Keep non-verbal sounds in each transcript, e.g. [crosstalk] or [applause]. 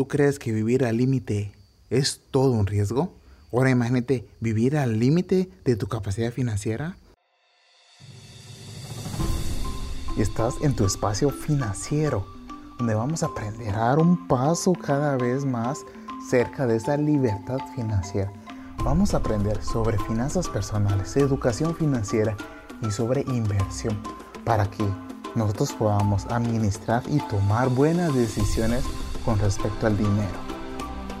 ¿tú crees que vivir al límite es todo un riesgo? Ahora imagínate vivir al límite de tu capacidad financiera. Estás en tu espacio financiero, donde vamos a aprender a dar un paso cada vez más cerca de esa libertad financiera. Vamos a aprender sobre finanzas personales, educación financiera y sobre inversión para que nosotros podamos administrar y tomar buenas decisiones con respecto al dinero.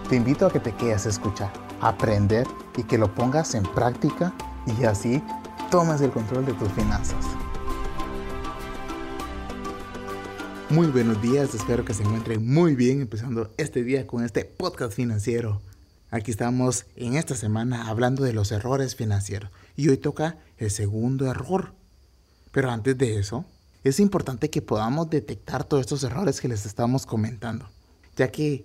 Te invito a que te quedes a escuchar, aprender y que lo pongas en práctica y así tomes el control de tus finanzas. Muy buenos días, espero que se encuentren muy bien empezando este día con este podcast financiero. Aquí estamos en esta semana hablando de los errores financieros y hoy toca el segundo error. Pero antes de eso, es importante que podamos detectar todos estos errores que les estamos comentando, ya que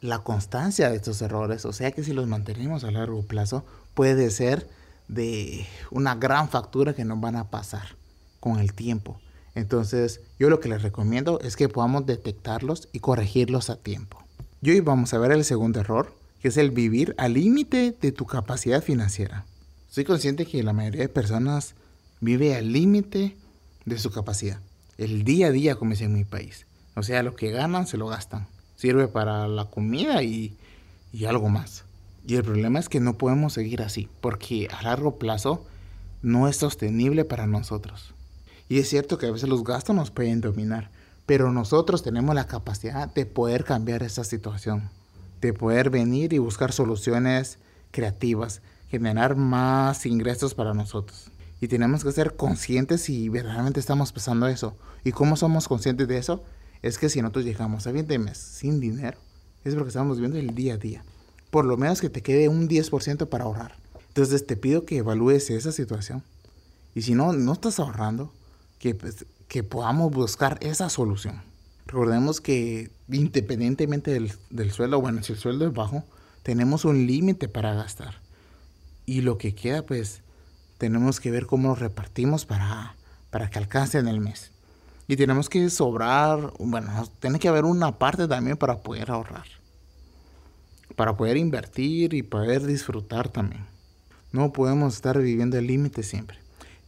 la constancia de estos errores, o sea que si los mantenemos a largo plazo, puede ser de una gran factura que nos van a pasar con el tiempo. Entonces, yo lo que les recomiendo es que podamos detectarlos y corregirlos a tiempo. Y hoy vamos a ver el segundo error, que es el vivir al límite de tu capacidad financiera. Soy consciente que la mayoría de personas vive al límite de su capacidad. El día a día, como dice en mi país. O sea, lo que ganan se lo gastan. Sirve para la comida y, y algo más. Y el problema es que no podemos seguir así, porque a largo plazo no es sostenible para nosotros. Y es cierto que a veces los gastos nos pueden dominar, pero nosotros tenemos la capacidad de poder cambiar esa situación, de poder venir y buscar soluciones creativas, generar más ingresos para nosotros. Y tenemos que ser conscientes si verdaderamente estamos pasando eso. ¿Y cómo somos conscientes de eso? Es que si nosotros llegamos a fin de mes sin dinero, es porque estamos viviendo el día a día. Por lo menos que te quede un 10% para ahorrar. Entonces te pido que evalúes esa situación. Y si no, no estás ahorrando, que, pues, que podamos buscar esa solución. Recordemos que independientemente del, del sueldo, bueno, si el sueldo es bajo, tenemos un límite para gastar. Y lo que queda, pues, tenemos que ver cómo lo repartimos para, para que alcance en el mes. Y tenemos que sobrar, bueno, tiene que haber una parte también para poder ahorrar. Para poder invertir y poder disfrutar también. No podemos estar viviendo el límite siempre.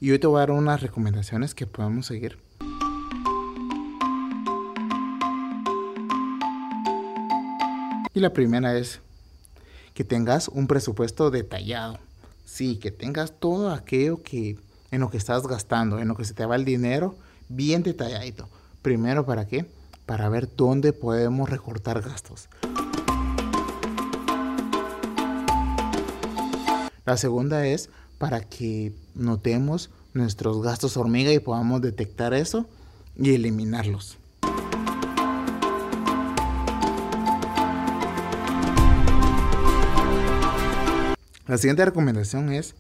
Y hoy te voy a dar unas recomendaciones que podemos seguir. Y la primera es que tengas un presupuesto detallado. Sí, que tengas todo aquello que en lo que estás gastando, en lo que se te va el dinero, bien detalladito. Primero, ¿para qué? Para ver dónde podemos recortar gastos. La segunda es para que notemos nuestros gastos hormiga y podamos detectar eso y eliminarlos. La siguiente recomendación es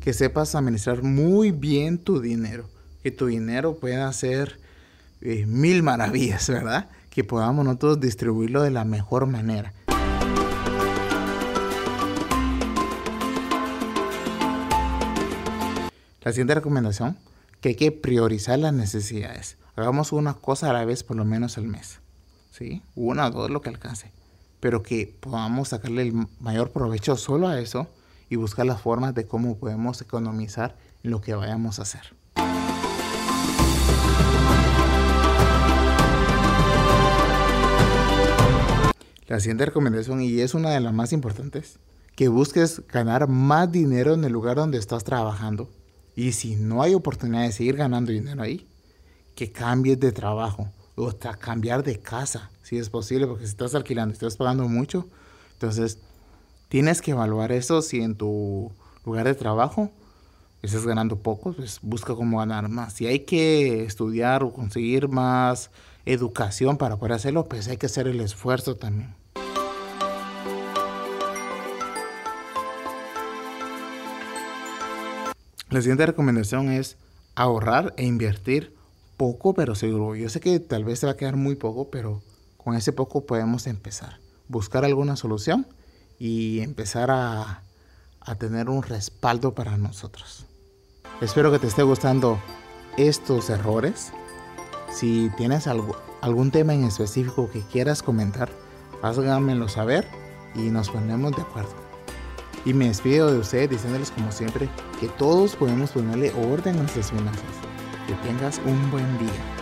que sepas administrar muy bien tu dinero. Que tu dinero pueda hacer eh, mil maravillas, [laughs] ¿verdad? Que podamos nosotros distribuirlo de la mejor manera. La siguiente recomendación, que hay que priorizar las necesidades. Hagamos una cosa a la vez por lo menos al mes. ¿Sí? Una o dos lo que alcance. Pero que podamos sacarle el mayor provecho solo a eso y buscar las formas de cómo podemos economizar lo que vayamos a hacer. La siguiente recomendación, y es una de las más importantes, que busques ganar más dinero en el lugar donde estás trabajando y si no hay oportunidad de seguir ganando dinero ahí, que cambies de trabajo o cambiar de casa, si es posible, porque si estás alquilando, estás pagando mucho, entonces tienes que evaluar eso si en tu lugar de trabajo estás ganando poco, pues busca cómo ganar más. Si hay que estudiar o conseguir más educación para poder hacerlo, pues hay que hacer el esfuerzo también. La siguiente recomendación es ahorrar e invertir poco pero seguro. Yo sé que tal vez se va a quedar muy poco, pero con ese poco podemos empezar. Buscar alguna solución y empezar a, a tener un respaldo para nosotros. Espero que te esté gustando estos errores Si tienes algo, algún tema en específico que quieras comentar, háganmelo saber y nos ponemos de acuerdo. Y me despido de ustedes diciéndoles como siempre que todos podemos ponerle orden a nuestras finanzas. Que tengas un buen día.